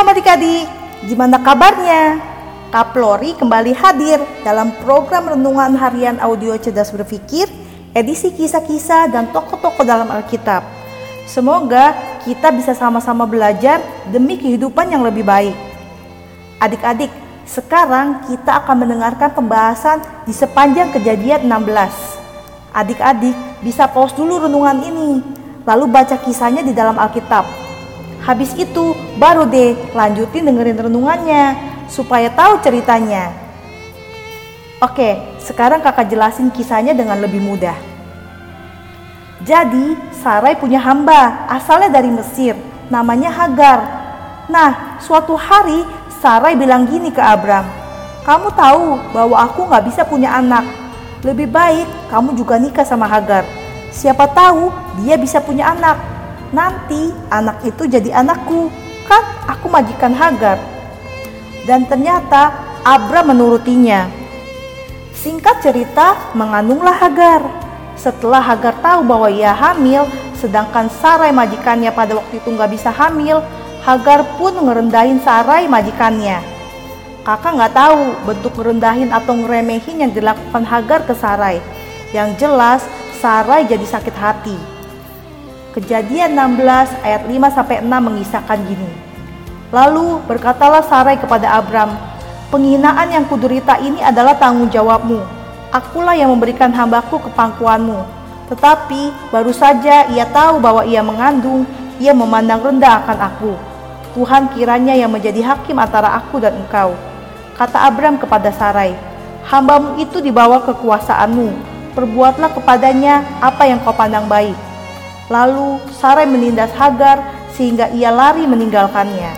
Shalom adik-adik, gimana kabarnya? Kaplori kembali hadir dalam program Renungan Harian Audio Cerdas Berpikir, edisi kisah-kisah dan tokoh-tokoh dalam Alkitab. Semoga kita bisa sama-sama belajar demi kehidupan yang lebih baik. Adik-adik, sekarang kita akan mendengarkan pembahasan di sepanjang kejadian 16. Adik-adik bisa pause dulu renungan ini, lalu baca kisahnya di dalam Alkitab Habis itu baru deh lanjutin dengerin renungannya supaya tahu ceritanya. Oke, sekarang kakak jelasin kisahnya dengan lebih mudah. Jadi, Sarai punya hamba asalnya dari Mesir, namanya Hagar. Nah, suatu hari Sarai bilang gini ke Abram, kamu tahu bahwa aku nggak bisa punya anak. Lebih baik kamu juga nikah sama Hagar. Siapa tahu dia bisa punya anak nanti anak itu jadi anakku, kan aku majikan Hagar. Dan ternyata Abra menurutinya. Singkat cerita, mengandunglah Hagar. Setelah Hagar tahu bahwa ia hamil, sedangkan Sarai majikannya pada waktu itu nggak bisa hamil, Hagar pun ngerendahin Sarai majikannya. Kakak nggak tahu bentuk ngerendahin atau ngeremehin yang dilakukan Hagar ke Sarai. Yang jelas, Sarai jadi sakit hati. Kejadian 16 ayat 5 sampai 6 mengisahkan gini. Lalu berkatalah Sarai kepada Abram, "Penghinaan yang kuderita ini adalah tanggung jawabmu. Akulah yang memberikan hambaku ke pangkuanmu." Tetapi baru saja ia tahu bahwa ia mengandung, ia memandang rendah akan aku. Tuhan kiranya yang menjadi hakim antara aku dan engkau. Kata Abram kepada Sarai, "Hambamu itu dibawa kekuasaanmu. Perbuatlah kepadanya apa yang kau pandang baik." Lalu Sarai menindas Hagar sehingga ia lari meninggalkannya.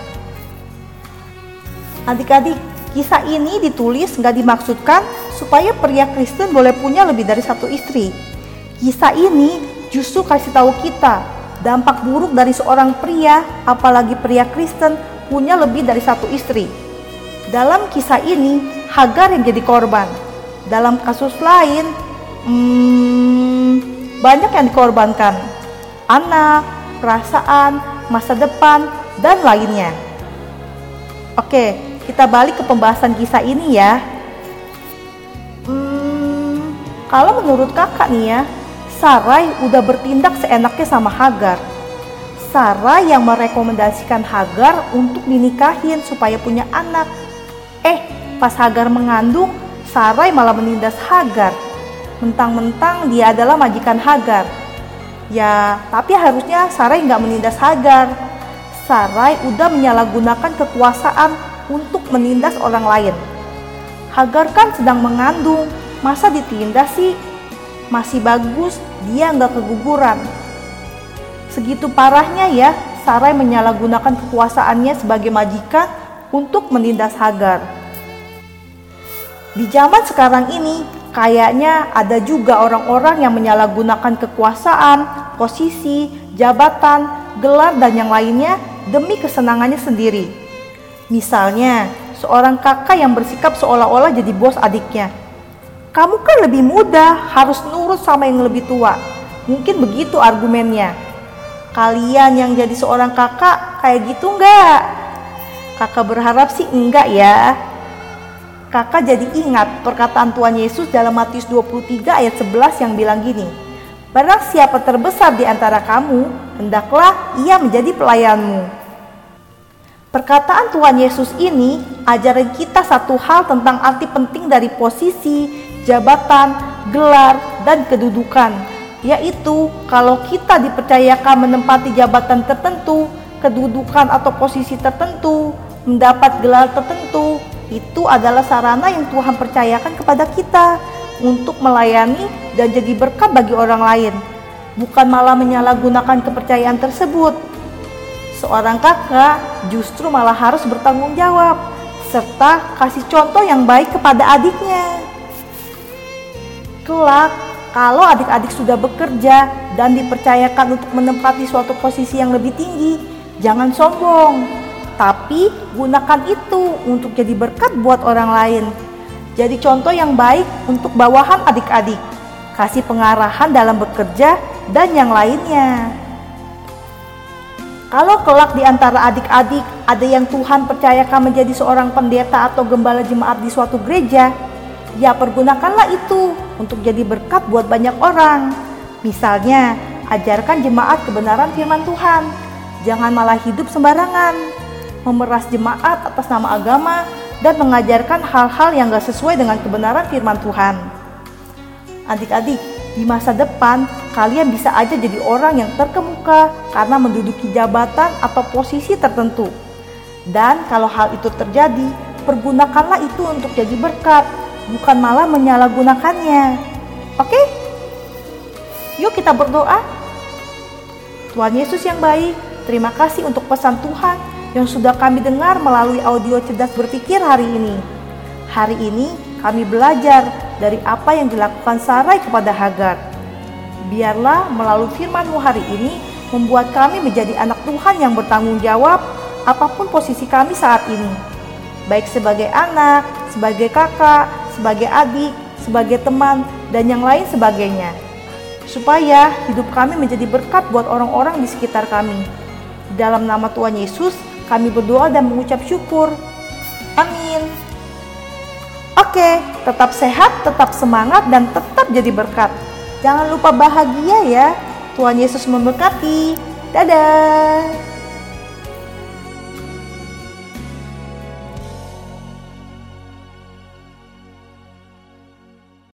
Adik-adik, kisah ini ditulis nggak dimaksudkan supaya pria Kristen boleh punya lebih dari satu istri. Kisah ini justru kasih tahu kita dampak buruk dari seorang pria, apalagi pria Kristen, punya lebih dari satu istri. Dalam kisah ini, Hagar yang jadi korban. Dalam kasus lain, hmm, banyak yang dikorbankan anak, perasaan, masa depan, dan lainnya. Oke, kita balik ke pembahasan kisah ini ya. Hmm, kalau menurut kakak nih ya, Sarai udah bertindak seenaknya sama Hagar. Sarai yang merekomendasikan Hagar untuk dinikahin supaya punya anak. Eh, pas Hagar mengandung, Sarai malah menindas Hagar. Mentang-mentang dia adalah majikan Hagar. Ya, tapi harusnya Sarai nggak menindas Hagar. Sarai udah menyalahgunakan kekuasaan untuk menindas orang lain. Hagar kan sedang mengandung, masa ditindas sih? Masih bagus dia nggak keguguran. Segitu parahnya ya, Sarai menyalahgunakan kekuasaannya sebagai majikan untuk menindas Hagar. Di zaman sekarang ini, kayaknya ada juga orang-orang yang menyalahgunakan kekuasaan posisi, jabatan, gelar, dan yang lainnya demi kesenangannya sendiri. Misalnya, seorang kakak yang bersikap seolah-olah jadi bos adiknya. Kamu kan lebih muda, harus nurut sama yang lebih tua. Mungkin begitu argumennya. Kalian yang jadi seorang kakak kayak gitu enggak? Kakak berharap sih enggak ya. Kakak jadi ingat perkataan Tuhan Yesus dalam Matius 23 ayat 11 yang bilang gini. Barang siapa terbesar di antara kamu, hendaklah ia menjadi pelayanmu. Perkataan Tuhan Yesus ini ajaran kita satu hal tentang arti penting dari posisi, jabatan, gelar, dan kedudukan, yaitu kalau kita dipercayakan menempati jabatan tertentu, kedudukan atau posisi tertentu, mendapat gelar tertentu, itu adalah sarana yang Tuhan percayakan kepada kita untuk melayani dan jadi berkat bagi orang lain, bukan malah menyalahgunakan kepercayaan tersebut. Seorang kakak justru malah harus bertanggung jawab serta kasih contoh yang baik kepada adiknya. Kelak, kalau adik-adik sudah bekerja dan dipercayakan untuk menempati suatu posisi yang lebih tinggi, jangan sombong, tapi gunakan itu untuk jadi berkat buat orang lain jadi contoh yang baik untuk bawahan adik-adik, kasih pengarahan dalam bekerja, dan yang lainnya. Kalau kelak di antara adik-adik ada yang Tuhan percayakan menjadi seorang pendeta atau gembala jemaat di suatu gereja, ya pergunakanlah itu untuk jadi berkat buat banyak orang. Misalnya, ajarkan jemaat kebenaran firman Tuhan. Jangan malah hidup sembarangan, memeras jemaat atas nama agama, dan mengajarkan hal-hal yang gak sesuai dengan kebenaran firman Tuhan. Adik-adik, di masa depan kalian bisa aja jadi orang yang terkemuka karena menduduki jabatan atau posisi tertentu. Dan kalau hal itu terjadi, pergunakanlah itu untuk jadi berkat, bukan malah menyalahgunakannya. Oke? Yuk kita berdoa. Tuhan Yesus yang baik, terima kasih untuk pesan Tuhan yang sudah kami dengar melalui audio cerdas berpikir hari ini. Hari ini kami belajar dari apa yang dilakukan Sarai kepada Hagar. Biarlah melalui firman-Mu hari ini membuat kami menjadi anak Tuhan yang bertanggung jawab apa pun posisi kami saat ini. Baik sebagai anak, sebagai kakak, sebagai adik, sebagai teman, dan yang lain sebagainya. Supaya hidup kami menjadi berkat buat orang-orang di sekitar kami. Dalam nama Tuhan Yesus, kami berdoa dan mengucap syukur. Amin. Oke, tetap sehat, tetap semangat, dan tetap jadi berkat. Jangan lupa bahagia ya. Tuhan Yesus memberkati. Dadah.